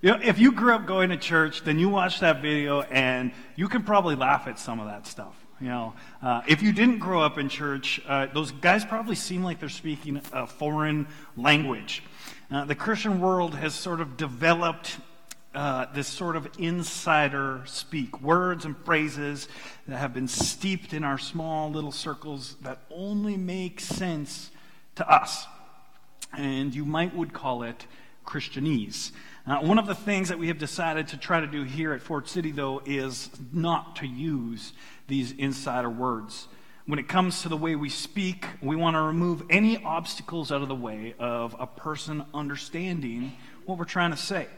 You know, if you grew up going to church, then you watch that video and you can probably laugh at some of that stuff. You know, uh, if you didn't grow up in church, uh, those guys probably seem like they're speaking a foreign language. Uh, the Christian world has sort of developed uh, this sort of insider speak, words and phrases that have been steeped in our small little circles that only make sense to us. And you might would call it Christianese. Uh, one of the things that we have decided to try to do here at Fort City, though, is not to use these insider words. When it comes to the way we speak, we want to remove any obstacles out of the way of a person understanding what we're trying to say.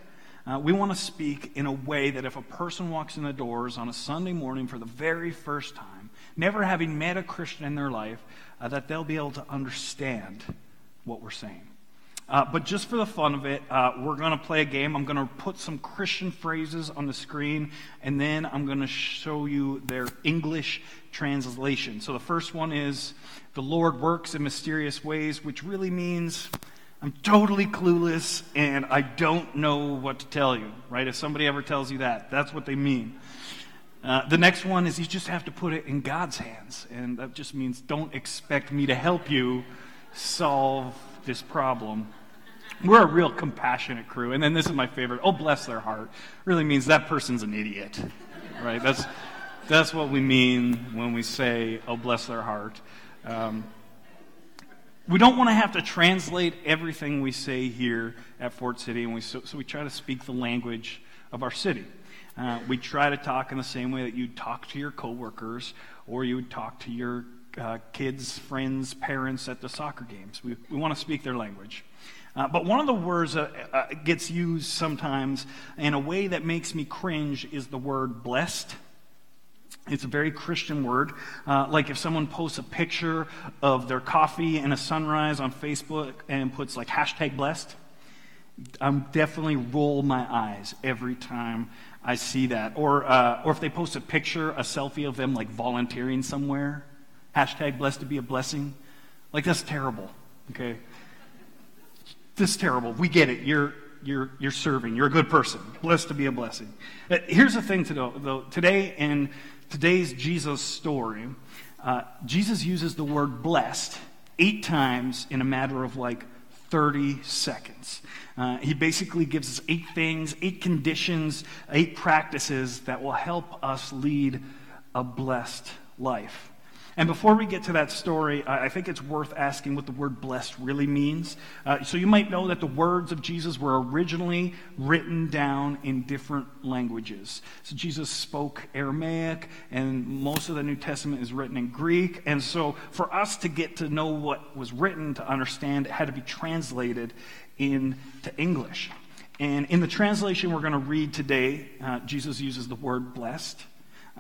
Uh, we want to speak in a way that if a person walks in the doors on a Sunday morning for the very first time, never having met a Christian in their life, uh, that they'll be able to understand what we're saying. Uh, but just for the fun of it, uh, we're going to play a game. I'm going to put some Christian phrases on the screen, and then I'm going to show you their English translation. So the first one is The Lord works in mysterious ways, which really means I'm totally clueless and I don't know what to tell you, right? If somebody ever tells you that, that's what they mean. Uh, the next one is you just have to put it in God's hands. And that just means don't expect me to help you solve this problem. We're a real compassionate crew. And then this is my favorite. Oh, bless their heart. Really means that person's an idiot. Right? That's, that's what we mean when we say, oh, bless their heart. Um, we don't want to have to translate everything we say here at Fort City, and we, so, so we try to speak the language of our city. Uh, we try to talk in the same way that you'd talk to your coworkers or you would talk to your uh, kids, friends, parents at the soccer games. We, we want to speak their language. Uh, but one of the words that uh, gets used sometimes in a way that makes me cringe is the word blessed. It's a very Christian word. Uh, like if someone posts a picture of their coffee and a sunrise on Facebook and puts like hashtag blessed, I'm definitely roll my eyes every time I see that. Or, uh, or if they post a picture, a selfie of them like volunteering somewhere, hashtag blessed to be a blessing. Like that's terrible, okay? This is terrible. We get it. You're, you're, you're serving. You're a good person. Blessed to be a blessing. Uh, here's the thing, though. Today in today's Jesus story, uh, Jesus uses the word blessed eight times in a matter of like 30 seconds. Uh, he basically gives us eight things, eight conditions, eight practices that will help us lead a blessed life. And before we get to that story, I think it's worth asking what the word blessed really means. Uh, so you might know that the words of Jesus were originally written down in different languages. So Jesus spoke Aramaic, and most of the New Testament is written in Greek. And so for us to get to know what was written, to understand, it had to be translated into English. And in the translation we're going to read today, uh, Jesus uses the word blessed.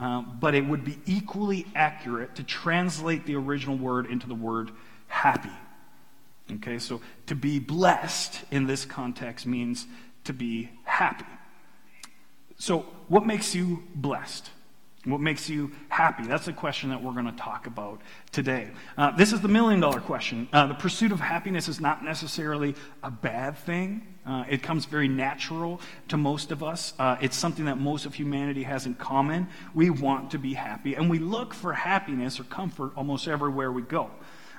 Uh, but it would be equally accurate to translate the original word into the word happy. Okay, so to be blessed in this context means to be happy. So, what makes you blessed? What makes you happy? That's the question that we're going to talk about today. Uh, this is the million dollar question. Uh, the pursuit of happiness is not necessarily a bad thing. Uh, it comes very natural to most of us. Uh, it's something that most of humanity has in common. We want to be happy, and we look for happiness or comfort almost everywhere we go.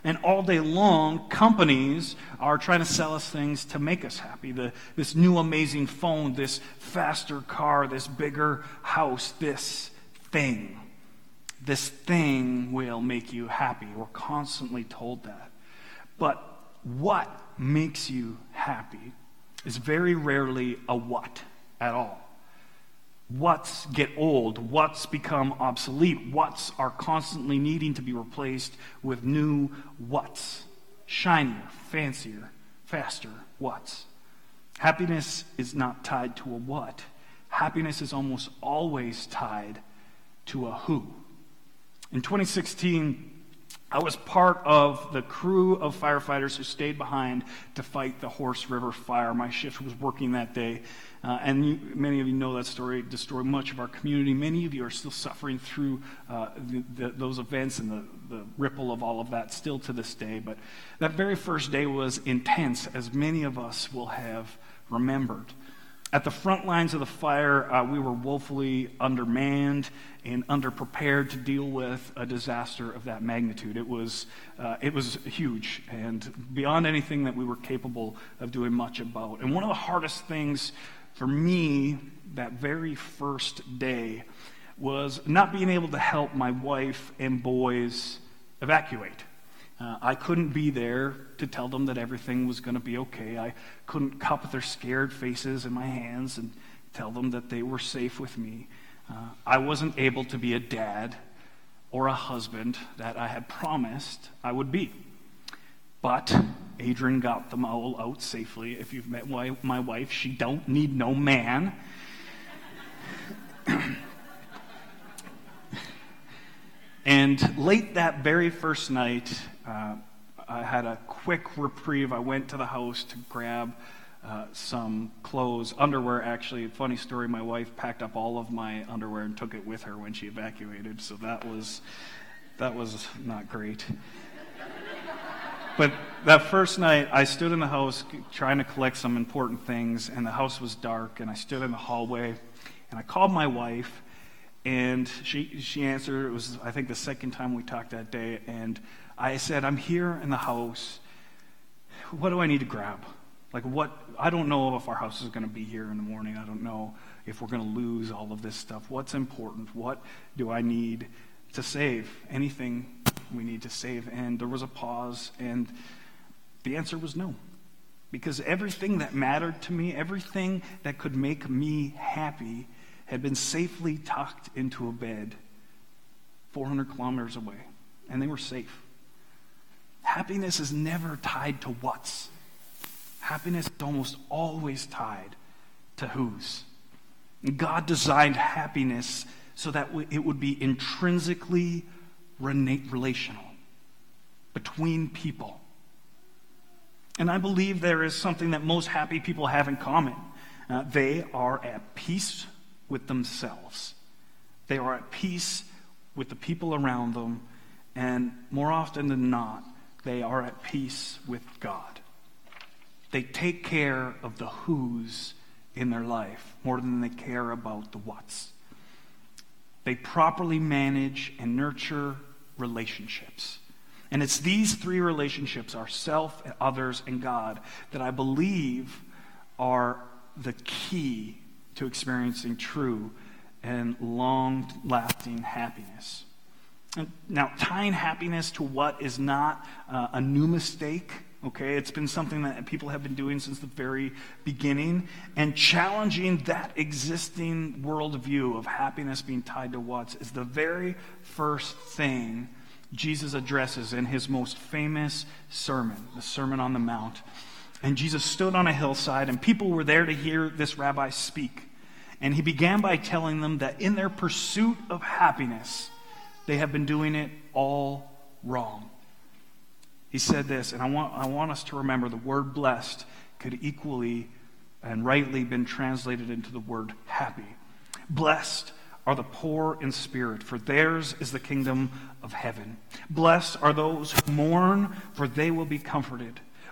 And all day long, companies are trying to sell us things to make us happy. The, this new amazing phone, this faster car, this bigger house, this thing. This thing will make you happy. We're constantly told that. But what makes you happy? is very rarely a what at all. What's get old, what's become obsolete, what's are constantly needing to be replaced with new what's. Shinier, fancier, faster what's. Happiness is not tied to a what. Happiness is almost always tied to a who. In 2016, I was part of the crew of firefighters who stayed behind to fight the Horse River fire. My shift was working that day. Uh, and you, many of you know that story destroyed much of our community. Many of you are still suffering through uh, the, the, those events and the, the ripple of all of that still to this day. But that very first day was intense, as many of us will have remembered. At the front lines of the fire, uh, we were woefully undermanned and underprepared to deal with a disaster of that magnitude. It was, uh, it was huge and beyond anything that we were capable of doing much about. And one of the hardest things for me that very first day was not being able to help my wife and boys evacuate. Uh, I couldn't be there to tell them that everything was going to be okay. I couldn't cup their scared faces in my hands and tell them that they were safe with me. Uh, I wasn't able to be a dad or a husband that I had promised I would be. But Adrian got them all out safely. If you've met my wife, she don't need no man. and late that very first night, uh, I had a quick reprieve. I went to the house to grab uh, some clothes, underwear actually. Funny story, my wife packed up all of my underwear and took it with her when she evacuated, so that was, that was not great. but that first night, I stood in the house trying to collect some important things, and the house was dark, and I stood in the hallway, and I called my wife, and she, she answered. It was, I think, the second time we talked that day, and I said, I'm here in the house. What do I need to grab? Like, what? I don't know if our house is going to be here in the morning. I don't know if we're going to lose all of this stuff. What's important? What do I need to save? Anything we need to save? And there was a pause, and the answer was no. Because everything that mattered to me, everything that could make me happy, had been safely tucked into a bed 400 kilometers away. And they were safe. Happiness is never tied to what's. Happiness is almost always tied to whose. God designed happiness so that it would be intrinsically relational between people. And I believe there is something that most happy people have in common. Uh, they are at peace with themselves, they are at peace with the people around them, and more often than not, they are at peace with God. They take care of the who's in their life more than they care about the what's. They properly manage and nurture relationships. And it's these three relationships, ourself, others, and God, that I believe are the key to experiencing true and long lasting happiness. Now, tying happiness to what is not uh, a new mistake, okay? It's been something that people have been doing since the very beginning, and challenging that existing worldview of happiness being tied to what is is the very first thing Jesus addresses in his most famous sermon, the Sermon on the Mount. And Jesus stood on a hillside, and people were there to hear this rabbi speak. And he began by telling them that in their pursuit of happiness, they have been doing it all wrong. He said this, and I want, I want us to remember the word blessed could equally and rightly been translated into the word happy. Blessed are the poor in spirit, for theirs is the kingdom of heaven. Blessed are those who mourn, for they will be comforted.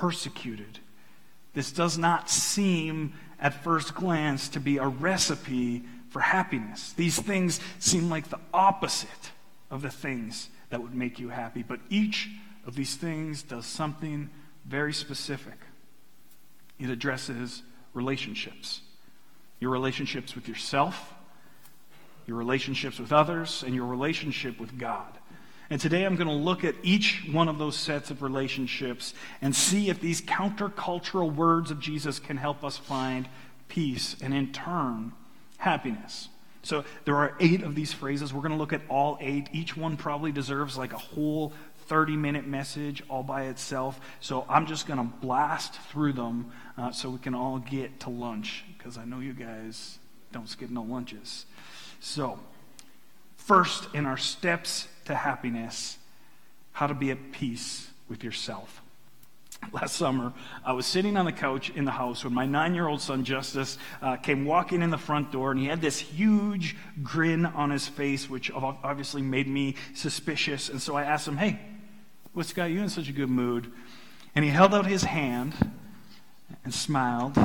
persecuted. This does not seem at first glance to be a recipe for happiness. These things seem like the opposite of the things that would make you happy. But each of these things does something very specific. It addresses relationships your relationships with yourself, your relationships with others, and your relationship with God. And today I'm going to look at each one of those sets of relationships and see if these countercultural words of Jesus can help us find peace and, in turn, happiness. So there are eight of these phrases. We're going to look at all eight. Each one probably deserves like a whole 30 minute message all by itself. So I'm just going to blast through them uh, so we can all get to lunch because I know you guys don't skip no lunches. So, first in our steps to happiness, how to be at peace with yourself. Last summer, I was sitting on the couch in the house when my nine year old son Justice uh, came walking in the front door, and he had this huge grin on his face, which obviously made me suspicious. And so I asked him, Hey, what's got you in such a good mood? And he held out his hand and smiled,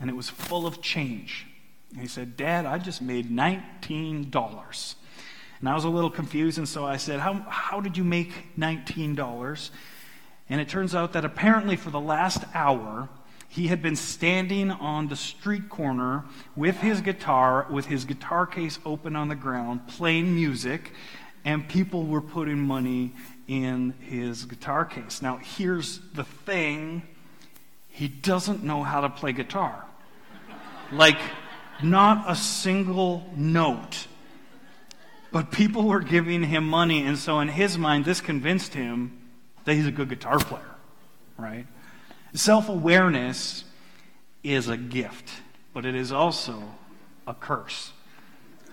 and it was full of change. And he said, Dad, I just made $19. And I was a little confused, and so I said, How, how did you make $19? And it turns out that apparently for the last hour, he had been standing on the street corner with his guitar, with his guitar case open on the ground, playing music, and people were putting money in his guitar case. Now, here's the thing he doesn't know how to play guitar. Like, not a single note. But people were giving him money, and so in his mind, this convinced him that he's a good guitar player, right? Self awareness is a gift, but it is also a curse.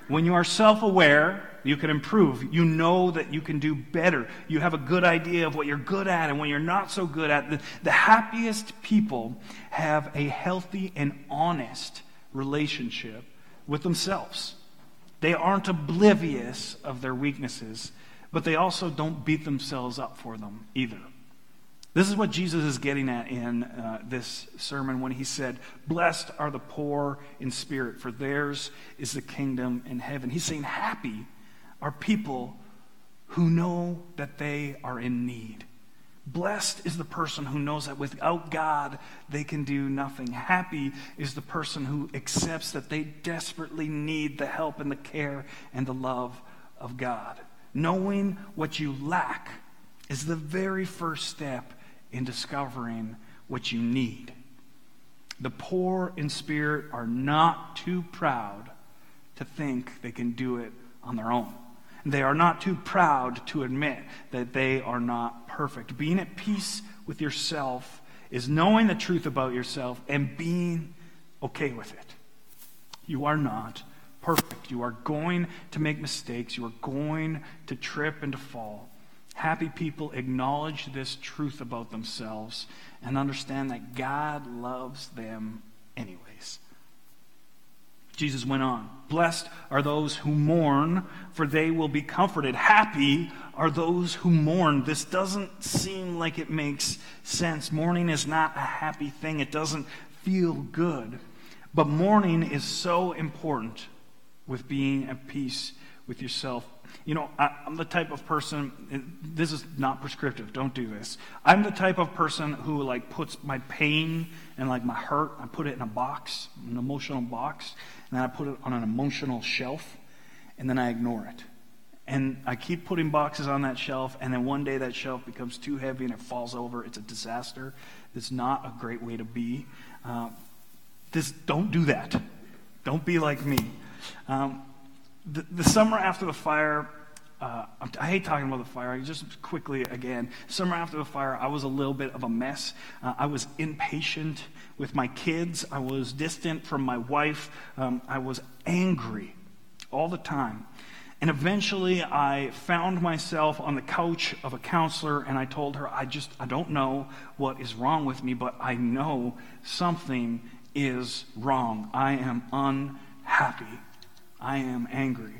When you are self aware, you can improve. You know that you can do better. You have a good idea of what you're good at and what you're not so good at. The, the happiest people have a healthy and honest relationship with themselves. They aren't oblivious of their weaknesses, but they also don't beat themselves up for them either. This is what Jesus is getting at in uh, this sermon when he said, Blessed are the poor in spirit, for theirs is the kingdom in heaven. He's saying, Happy are people who know that they are in need. Blessed is the person who knows that without God they can do nothing. Happy is the person who accepts that they desperately need the help and the care and the love of God. Knowing what you lack is the very first step in discovering what you need. The poor in spirit are not too proud to think they can do it on their own. They are not too proud to admit that they are not perfect. Being at peace with yourself is knowing the truth about yourself and being okay with it. You are not perfect. You are going to make mistakes. You are going to trip and to fall. Happy people acknowledge this truth about themselves and understand that God loves them anyways. Jesus went on Blessed are those who mourn, for they will be comforted. Happy are those who mourn. This doesn't seem like it makes sense. Mourning is not a happy thing, it doesn't feel good. But mourning is so important with being at peace with yourself. You know, I, am the type of person, this is not prescriptive, don't do this. I'm the type of person who, like, puts my pain and, like, my hurt, I put it in a box, an emotional box, and then I put it on an emotional shelf, and then I ignore it. And I keep putting boxes on that shelf, and then one day that shelf becomes too heavy and it falls over. It's a disaster. It's not a great way to be. Uh, this, don't do that. Don't be like me. Um, the, the, summer after the fire, uh, I hate talking about the fire. Just quickly again, summer after the fire, I was a little bit of a mess. Uh, I was impatient with my kids. I was distant from my wife. Um, I was angry all the time. And eventually, I found myself on the couch of a counselor, and I told her, I just, I don't know what is wrong with me, but I know something is wrong. I am unhappy. I am angry.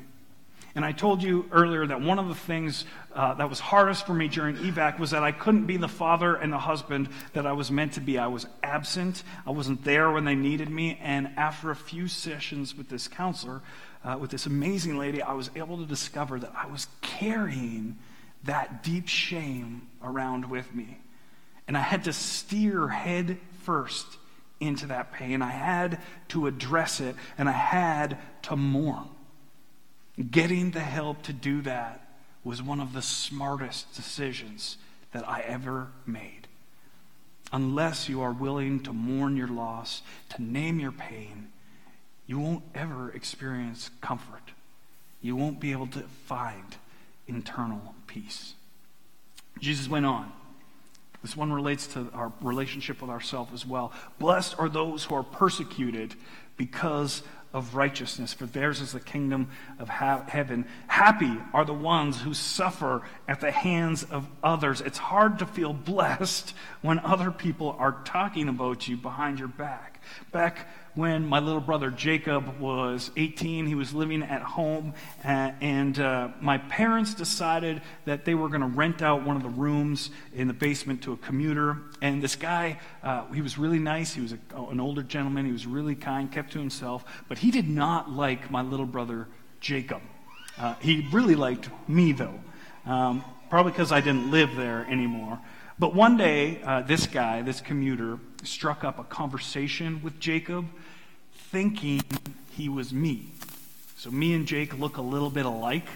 And I told you earlier that one of the things uh, that was hardest for me during evac was that I couldn't be the father and the husband that I was meant to be. I was absent. I wasn't there when they needed me. And after a few sessions with this counselor, uh, with this amazing lady, I was able to discover that I was carrying that deep shame around with me. And I had to steer head first into that pain. I had to address it, and I had to mourn. Getting the help to do that was one of the smartest decisions that I ever made. Unless you are willing to mourn your loss, to name your pain, you won't ever experience comfort. You won't be able to find internal peace. Jesus went on. This one relates to our relationship with ourselves as well. Blessed are those who are persecuted because of righteousness, for theirs is the kingdom of ha- heaven. Happy are the ones who suffer at the hands of others. It's hard to feel blessed when other people are talking about you behind your back. Back when my little brother Jacob was 18. He was living at home, uh, and uh, my parents decided that they were going to rent out one of the rooms in the basement to a commuter. And this guy, uh, he was really nice. He was a, an older gentleman. He was really kind, kept to himself, but he did not like my little brother Jacob. Uh, he really liked me, though, um, probably because I didn't live there anymore. But one day, uh, this guy, this commuter, struck up a conversation with Jacob, thinking he was me. So me and Jake look a little bit alike.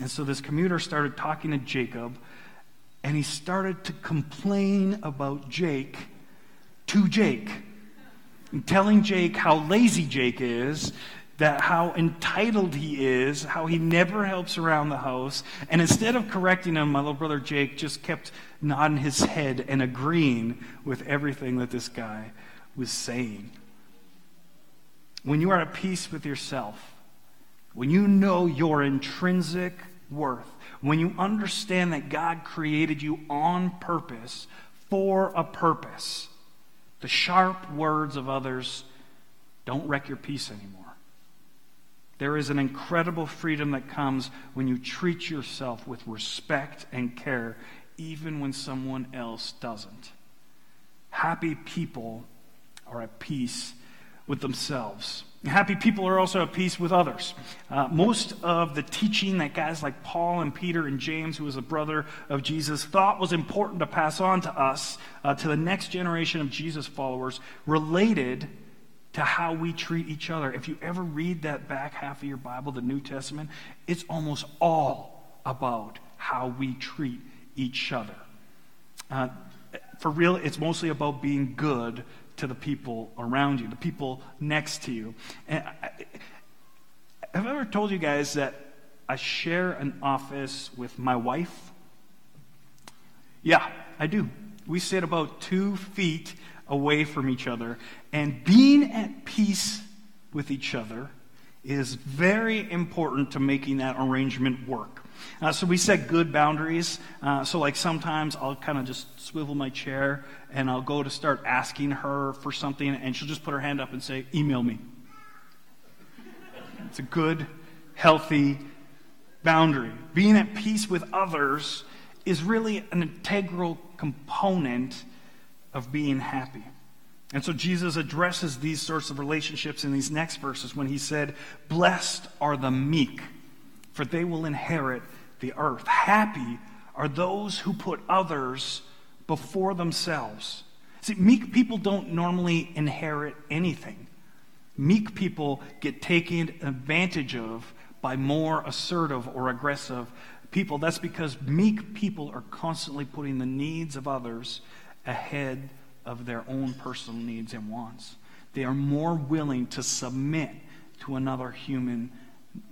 And so this commuter started talking to Jacob, and he started to complain about Jake to Jake, telling Jake how lazy Jake is, that how entitled he is, how he never helps around the house. And instead of correcting him, my little brother Jake just kept nodding his head and agreeing with everything that this guy was saying. When you are at peace with yourself, when you know your intrinsic worth, when you understand that God created you on purpose for a purpose, the sharp words of others don't wreck your peace anymore. There is an incredible freedom that comes when you treat yourself with respect and care, even when someone else doesn't. Happy people are at peace with themselves. Happy people are also at peace with others. Uh, most of the teaching that guys like Paul and Peter and James, who was a brother of Jesus, thought was important to pass on to us, uh, to the next generation of Jesus followers, related to how we treat each other. If you ever read that back half of your Bible, the New Testament, it's almost all about how we treat each other. Uh, for real, it's mostly about being good to the people around you, the people next to you. And I, have I ever told you guys that I share an office with my wife? Yeah, I do. We sit about two feet away from each other. And being at peace with each other is very important to making that arrangement work. Uh, so we set good boundaries. Uh, so, like, sometimes I'll kind of just swivel my chair and I'll go to start asking her for something, and she'll just put her hand up and say, Email me. It's a good, healthy boundary. Being at peace with others is really an integral component of being happy. And so Jesus addresses these sorts of relationships in these next verses when he said, Blessed are the meek, for they will inherit the earth. Happy are those who put others before themselves. See, meek people don't normally inherit anything. Meek people get taken advantage of by more assertive or aggressive people. That's because meek people are constantly putting the needs of others ahead of their own personal needs and wants. They are more willing to submit to another human,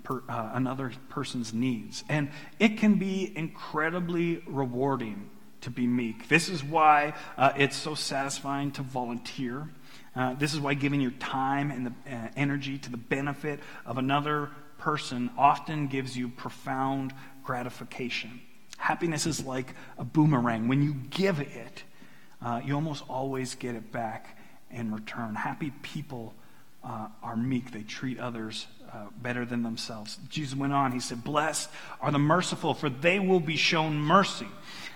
per, uh, another person's needs. And it can be incredibly rewarding to be meek. This is why uh, it's so satisfying to volunteer. Uh, this is why giving your time and the uh, energy to the benefit of another person often gives you profound gratification. Happiness is like a boomerang. When you give it, uh, you almost always get it back in return. Happy people uh, are meek, they treat others uh, better than themselves. Jesus went on, he said, Blessed are the merciful, for they will be shown mercy.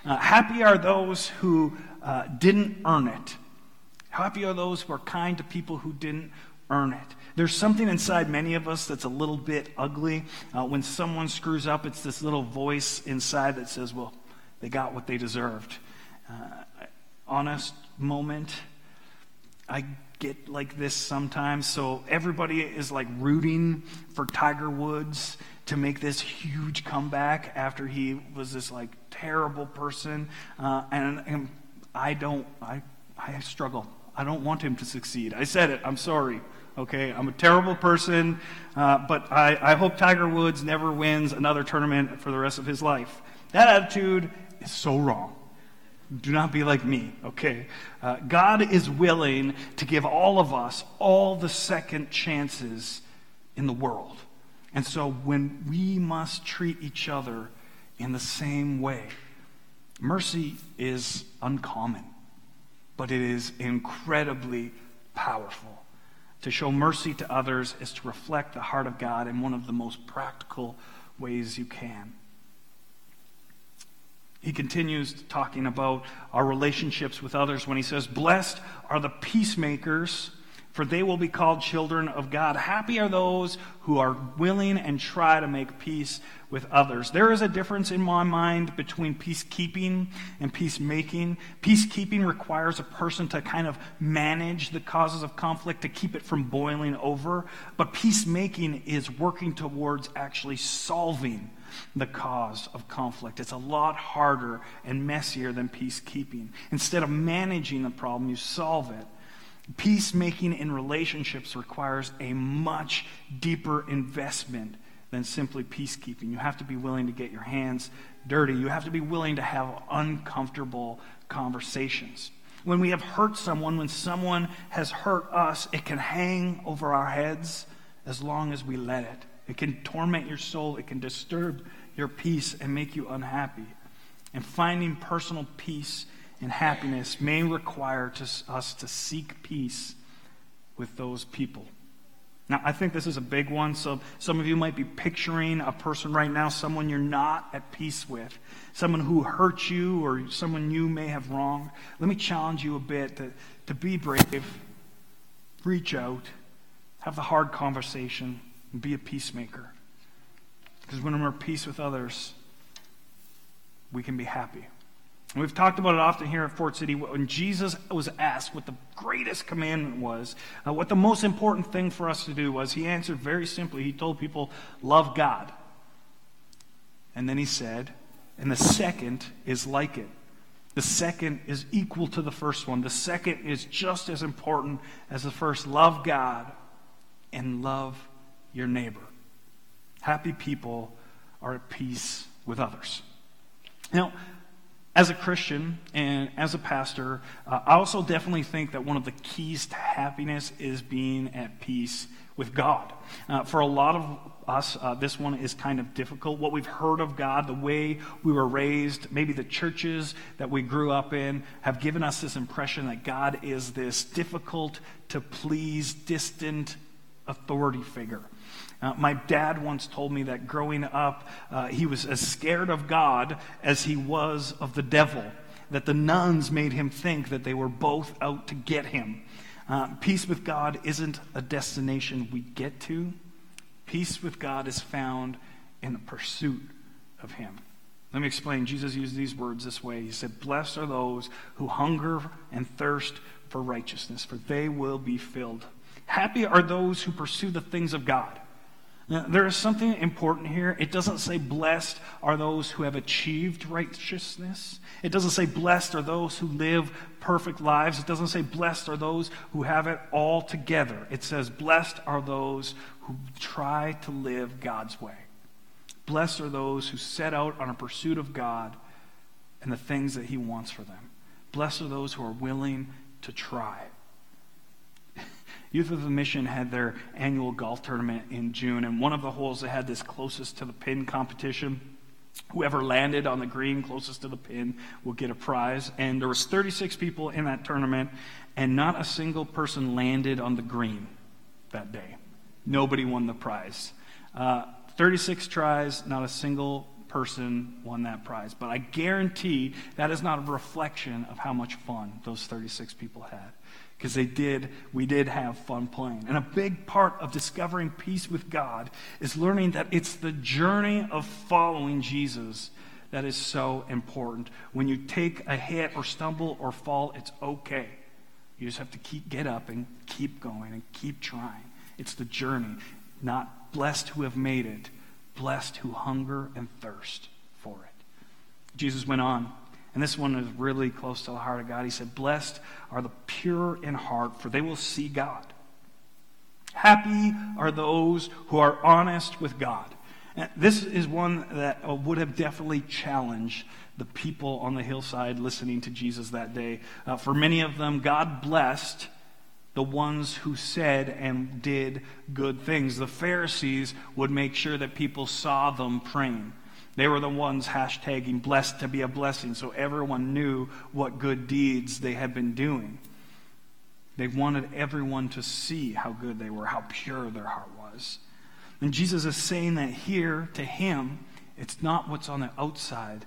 Uh, happy are those who uh, didn't earn it. Happy are those who are kind to people who didn't earn it. There's something inside many of us that's a little bit ugly. Uh, when someone screws up, it's this little voice inside that says, Well, they got what they deserved. Uh, honest moment. I get like this sometimes. So everybody is like rooting for Tiger Woods to make this huge comeback after he was this like terrible person. Uh, and, and I don't, I, I struggle. I don't want him to succeed. I said it. I'm sorry. Okay, I'm a terrible person, uh, but I, I hope Tiger Woods never wins another tournament for the rest of his life. That attitude is so wrong. Do not be like me, okay? Uh, God is willing to give all of us all the second chances in the world. And so when we must treat each other in the same way, mercy is uncommon, but it is incredibly powerful. To show mercy to others is to reflect the heart of God in one of the most practical ways you can. He continues talking about our relationships with others when he says, Blessed are the peacemakers, for they will be called children of God. Happy are those who are willing and try to make peace with others. There is a difference in my mind between peacekeeping and peacemaking. Peacekeeping requires a person to kind of manage the causes of conflict to keep it from boiling over, but peacemaking is working towards actually solving the cause of conflict. It's a lot harder and messier than peacekeeping. Instead of managing the problem, you solve it. Peacemaking in relationships requires a much deeper investment than simply peacekeeping. You have to be willing to get your hands dirty. You have to be willing to have uncomfortable conversations. When we have hurt someone, when someone has hurt us, it can hang over our heads as long as we let it. It can torment your soul, it can disturb your peace and make you unhappy. And finding personal peace and happiness may require to, us to seek peace with those people. Now, I think this is a big one. So, some of you might be picturing a person right now, someone you're not at peace with, someone who hurt you or someone you may have wronged. Let me challenge you a bit to, to be brave, reach out, have the hard conversation, and be a peacemaker. Because when we're at peace with others, we can be happy. We've talked about it often here at Fort City. When Jesus was asked what the greatest commandment was, uh, what the most important thing for us to do was, he answered very simply. He told people, Love God. And then he said, And the second is like it. The second is equal to the first one. The second is just as important as the first. Love God and love your neighbor. Happy people are at peace with others. Now, as a Christian and as a pastor, uh, I also definitely think that one of the keys to happiness is being at peace with God. Uh, for a lot of us, uh, this one is kind of difficult. What we've heard of God, the way we were raised, maybe the churches that we grew up in, have given us this impression that God is this difficult to please, distant authority figure. Uh, my dad once told me that growing up, uh, he was as scared of God as he was of the devil, that the nuns made him think that they were both out to get him. Uh, peace with God isn't a destination we get to, peace with God is found in the pursuit of Him. Let me explain. Jesus used these words this way He said, Blessed are those who hunger and thirst for righteousness, for they will be filled. Happy are those who pursue the things of God. Now, there is something important here. It doesn't say, blessed are those who have achieved righteousness. It doesn't say, blessed are those who live perfect lives. It doesn't say, blessed are those who have it all together. It says, blessed are those who try to live God's way. Blessed are those who set out on a pursuit of God and the things that He wants for them. Blessed are those who are willing to try. Youth of the Mission had their annual golf tournament in June, and one of the holes that had this closest to the pin competition, whoever landed on the green closest to the pin will get a prize. And there was 36 people in that tournament, and not a single person landed on the green that day. Nobody won the prize. Uh, 36 tries, not a single person won that prize. But I guarantee that is not a reflection of how much fun those 36 people had because they did we did have fun playing. And a big part of discovering peace with god is learning that it's the journey of following jesus that is so important. When you take a hit or stumble or fall it's okay. You just have to keep get up and keep going and keep trying. It's the journey. Not blessed who have made it blessed who hunger and thirst for it. Jesus went on and this one is really close to the heart of God. He said, Blessed are the pure in heart, for they will see God. Happy are those who are honest with God. This is one that uh, would have definitely challenged the people on the hillside listening to Jesus that day. Uh, for many of them, God blessed the ones who said and did good things. The Pharisees would make sure that people saw them praying. They were the ones hashtagging blessed to be a blessing, so everyone knew what good deeds they had been doing. They wanted everyone to see how good they were, how pure their heart was. And Jesus is saying that here to him, it's not what's on the outside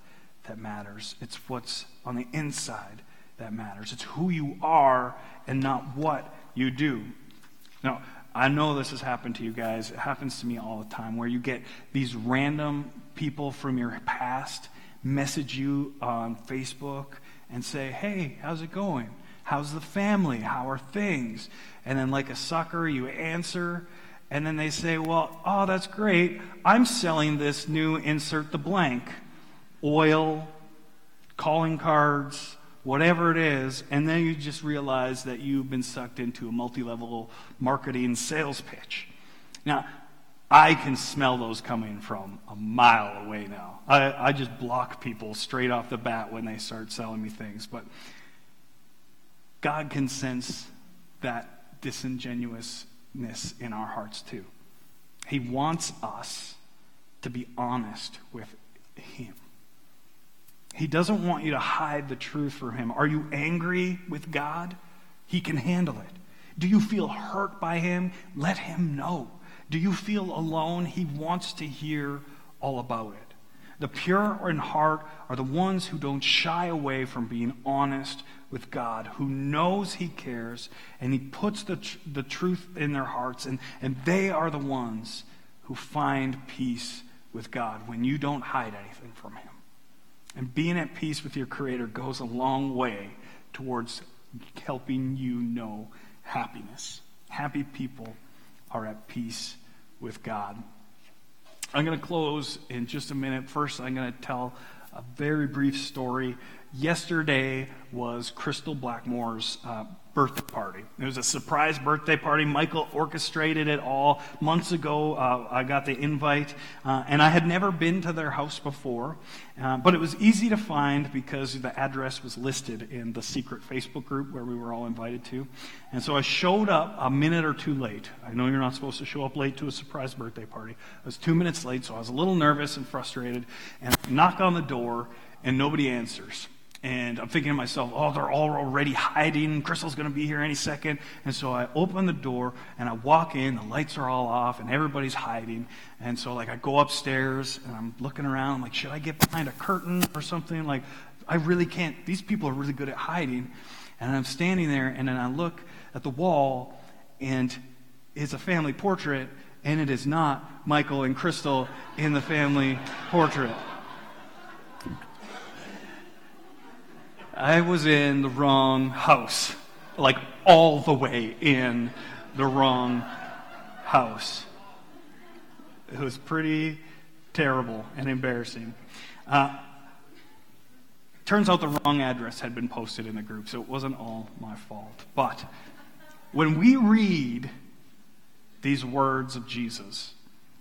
that matters, it's what's on the inside that matters. It's who you are and not what you do. Now, I know this has happened to you guys. It happens to me all the time where you get these random people from your past message you on Facebook and say, Hey, how's it going? How's the family? How are things? And then, like a sucker, you answer. And then they say, Well, oh, that's great. I'm selling this new insert the blank oil, calling cards, whatever it is, and then you just realize that you've been sucked into a multi level marketing sales pitch. Now, I can smell those coming from a mile away now. I, I just block people straight off the bat when they start selling me things. But God can sense that disingenuousness in our hearts too. He wants us to be honest with Him. He doesn't want you to hide the truth from him. Are you angry with God? He can handle it. Do you feel hurt by him? Let him know. Do you feel alone? He wants to hear all about it. The pure in heart are the ones who don't shy away from being honest with God, who knows He cares, and He puts the, tr- the truth in their hearts, and, and they are the ones who find peace with God when you don't hide anything from Him. And being at peace with your Creator goes a long way towards helping you know happiness. Happy people are at peace with God. I'm going to close in just a minute. First, I'm going to tell a very brief story. Yesterday was Crystal Blackmore's uh, birthday party. It was a surprise birthday party. Michael orchestrated it all. Months ago, uh, I got the invite, uh, and I had never been to their house before, uh, but it was easy to find because the address was listed in the secret Facebook group where we were all invited to. And so I showed up a minute or two late. I know you're not supposed to show up late to a surprise birthday party. I was two minutes late, so I was a little nervous and frustrated, and I knock on the door, and nobody answers. And I'm thinking to myself, oh, they're all already hiding. Crystal's going to be here any second. And so I open the door and I walk in. The lights are all off and everybody's hiding. And so, like, I go upstairs and I'm looking around. I'm like, should I get behind a curtain or something? Like, I really can't. These people are really good at hiding. And I'm standing there and then I look at the wall and it's a family portrait and it is not Michael and Crystal in the family portrait. I was in the wrong house, like all the way in the wrong house. It was pretty terrible and embarrassing. Uh, turns out the wrong address had been posted in the group, so it wasn't all my fault. But when we read these words of Jesus,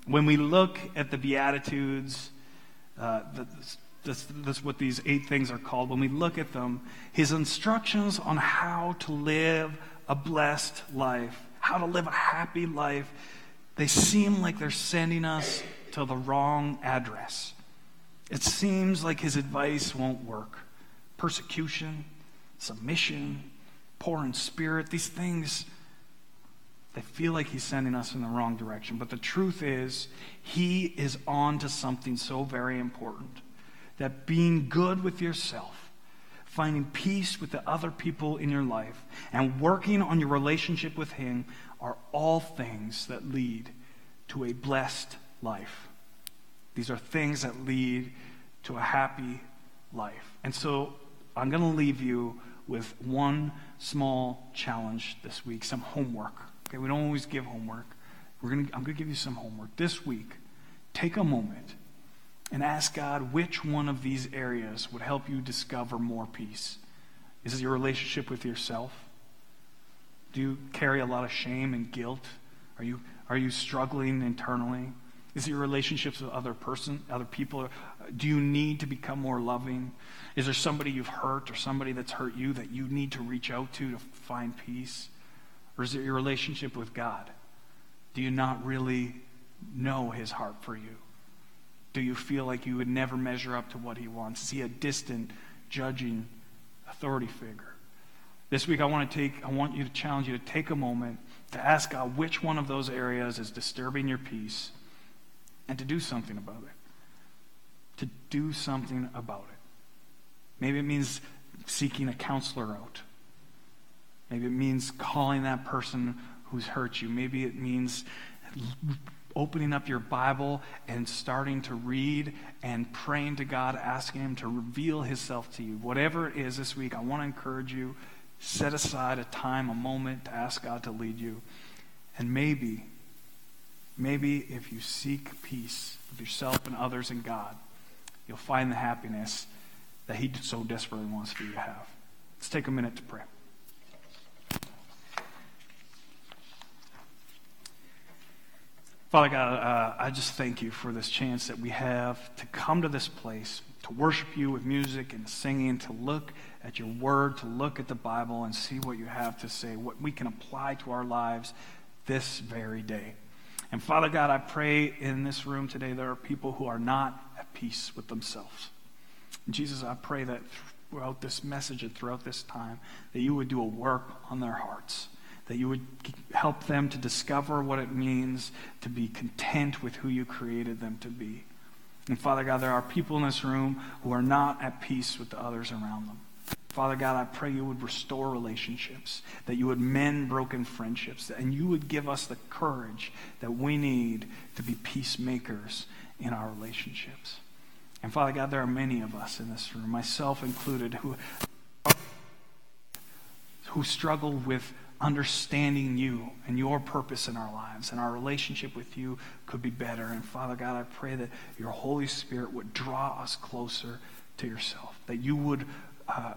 when we look at the Beatitudes, uh, the, that's, that's what these eight things are called. When we look at them, his instructions on how to live a blessed life, how to live a happy life, they seem like they're sending us to the wrong address. It seems like his advice won't work. Persecution, submission, poor in spirit, these things, they feel like he's sending us in the wrong direction. But the truth is, he is on to something so very important that being good with yourself, finding peace with the other people in your life, and working on your relationship with Him are all things that lead to a blessed life. These are things that lead to a happy life. And so I'm going to leave you with one small challenge this week, some homework. Okay, we don't always give homework. We're gonna, I'm going to give you some homework. This week, take a moment and ask God which one of these areas would help you discover more peace. Is it your relationship with yourself? Do you carry a lot of shame and guilt? Are you, are you struggling internally? Is it your relationships with other person, other people? Do you need to become more loving? Is there somebody you've hurt or somebody that's hurt you that you need to reach out to to find peace? Or is it your relationship with God? Do you not really know his heart for you? Do you feel like you would never measure up to what he wants? Is he a distant, judging authority figure? This week I want to take I want you to challenge you to take a moment to ask God which one of those areas is disturbing your peace and to do something about it. To do something about it. Maybe it means seeking a counselor out. Maybe it means calling that person who's hurt you. Maybe it means opening up your Bible and starting to read and praying to God, asking Him to reveal Himself to you. Whatever it is this week, I want to encourage you set aside a time, a moment to ask God to lead you. And maybe Maybe if you seek peace with yourself and others and God, you'll find the happiness that He so desperately wants for you to have. Let's take a minute to pray. Father God, uh, I just thank you for this chance that we have to come to this place, to worship you with music and singing, to look at your word, to look at the Bible and see what you have to say, what we can apply to our lives this very day. And Father God, I pray in this room today there are people who are not at peace with themselves. And Jesus, I pray that throughout this message and throughout this time, that you would do a work on their hearts, that you would help them to discover what it means to be content with who you created them to be. And Father God, there are people in this room who are not at peace with the others around them. Father God, I pray you would restore relationships, that you would mend broken friendships, and you would give us the courage that we need to be peacemakers in our relationships. And Father God, there are many of us in this room, myself included, who, who struggle with understanding you and your purpose in our lives, and our relationship with you could be better. And Father God, I pray that your Holy Spirit would draw us closer to yourself, that you would. Uh,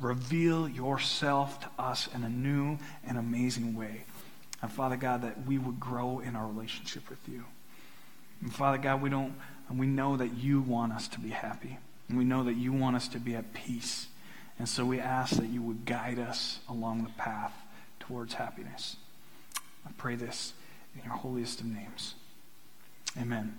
reveal yourself to us in a new and amazing way. And Father God, that we would grow in our relationship with you. And Father God, we don't and we know that you want us to be happy. And we know that you want us to be at peace. And so we ask that you would guide us along the path towards happiness. I pray this in your holiest of names. Amen.